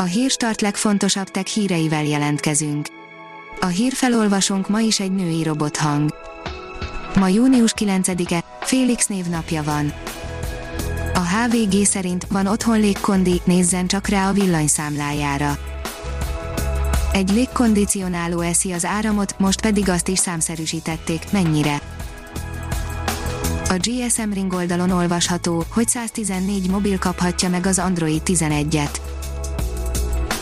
A hírstart legfontosabb tech híreivel jelentkezünk. A hírfelolvasónk ma is egy női robothang. Ma június 9-e, Félix névnapja van. A HVG szerint van otthon légkondi, nézzen csak rá a villanyszámlájára. Egy légkondicionáló eszi az áramot, most pedig azt is számszerűsítették, mennyire. A GSM Ring oldalon olvasható, hogy 114 mobil kaphatja meg az Android 11-et.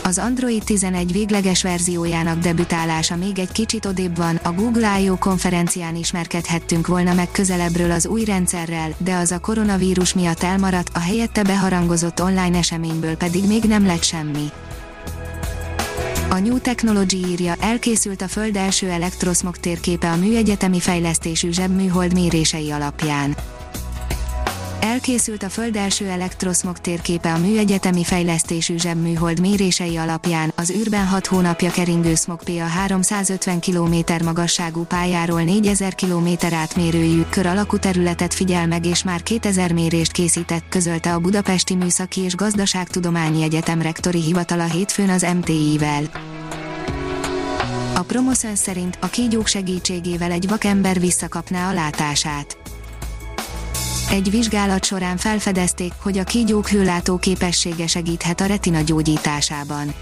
Az Android 11 végleges verziójának debütálása még egy kicsit odébb van, a Google I.O. konferencián ismerkedhettünk volna meg közelebbről az új rendszerrel, de az a koronavírus miatt elmaradt, a helyette beharangozott online eseményből pedig még nem lett semmi. A New Technology írja, elkészült a Föld első elektroszmog térképe a műegyetemi fejlesztésű zsebműhold mérései alapján. Elkészült a Föld első elektroszmog térképe a műegyetemi fejlesztésű zsebműhold mérései alapján, az űrben 6 hónapja keringő SMOG-P a 350 km magasságú pályáról 4000 km átmérőjű, kör alakú területet figyel meg és már 2000 mérést készített, közölte a Budapesti Műszaki és Gazdaságtudományi Egyetem rektori hivatala hétfőn az MTI-vel. A Promoszön szerint a kígyók segítségével egy vakember visszakapná a látását egy vizsgálat során felfedezték, hogy a kígyók hőlátó képessége segíthet a retina gyógyításában.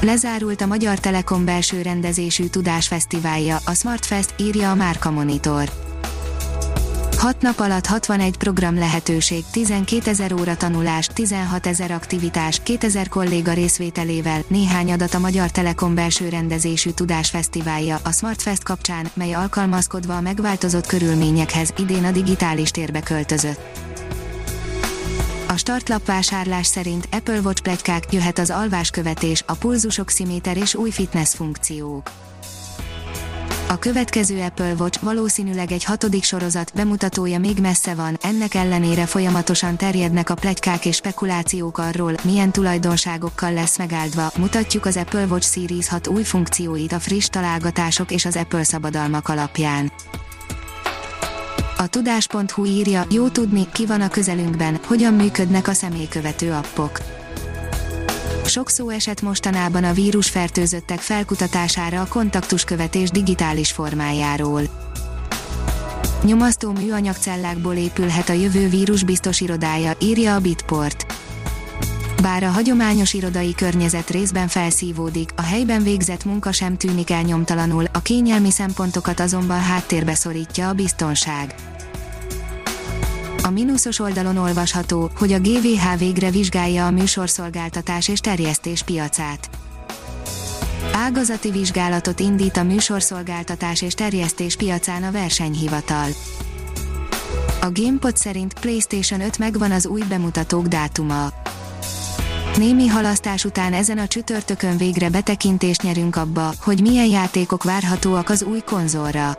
Lezárult a Magyar Telekom belső rendezésű tudásfesztiválja, a Smartfest, írja a Márka Monitor. 6 nap alatt 61 program lehetőség, 12 ezer óra tanulás, 16 ezer aktivitás, 2000 kolléga részvételével, néhány adat a Magyar Telekom belső rendezésű tudásfesztiválja, a Smartfest kapcsán, mely alkalmazkodva a megváltozott körülményekhez, idén a digitális térbe költözött. A startlap vásárlás szerint Apple Watch plegykák jöhet az alváskövetés, a pulzusoximéter és új fitness funkciók. A következő Apple Watch valószínűleg egy hatodik sorozat bemutatója még messze van, ennek ellenére folyamatosan terjednek a plegykák és spekulációk arról, milyen tulajdonságokkal lesz megáldva, mutatjuk az Apple Watch Series 6 új funkcióit a friss találgatások és az Apple szabadalmak alapján. A tudás.hu írja, jó tudni, ki van a közelünkben, hogyan működnek a személykövető appok sok szó esett mostanában a vírusfertőzöttek felkutatására a kontaktuskövetés digitális formájáról. Nyomasztó műanyagcellákból épülhet a jövő vírusbiztos irodája, írja a Bitport. Bár a hagyományos irodai környezet részben felszívódik, a helyben végzett munka sem tűnik el a kényelmi szempontokat azonban háttérbe szorítja a biztonság. A mínuszos oldalon olvasható, hogy a GVH végre vizsgálja a műsorszolgáltatás és terjesztés piacát. Ágazati vizsgálatot indít a műsorszolgáltatás és terjesztés piacán a versenyhivatal. A GamePod szerint PlayStation 5 megvan az új bemutatók dátuma. Némi halasztás után ezen a csütörtökön végre betekintést nyerünk abba, hogy milyen játékok várhatóak az új konzolra.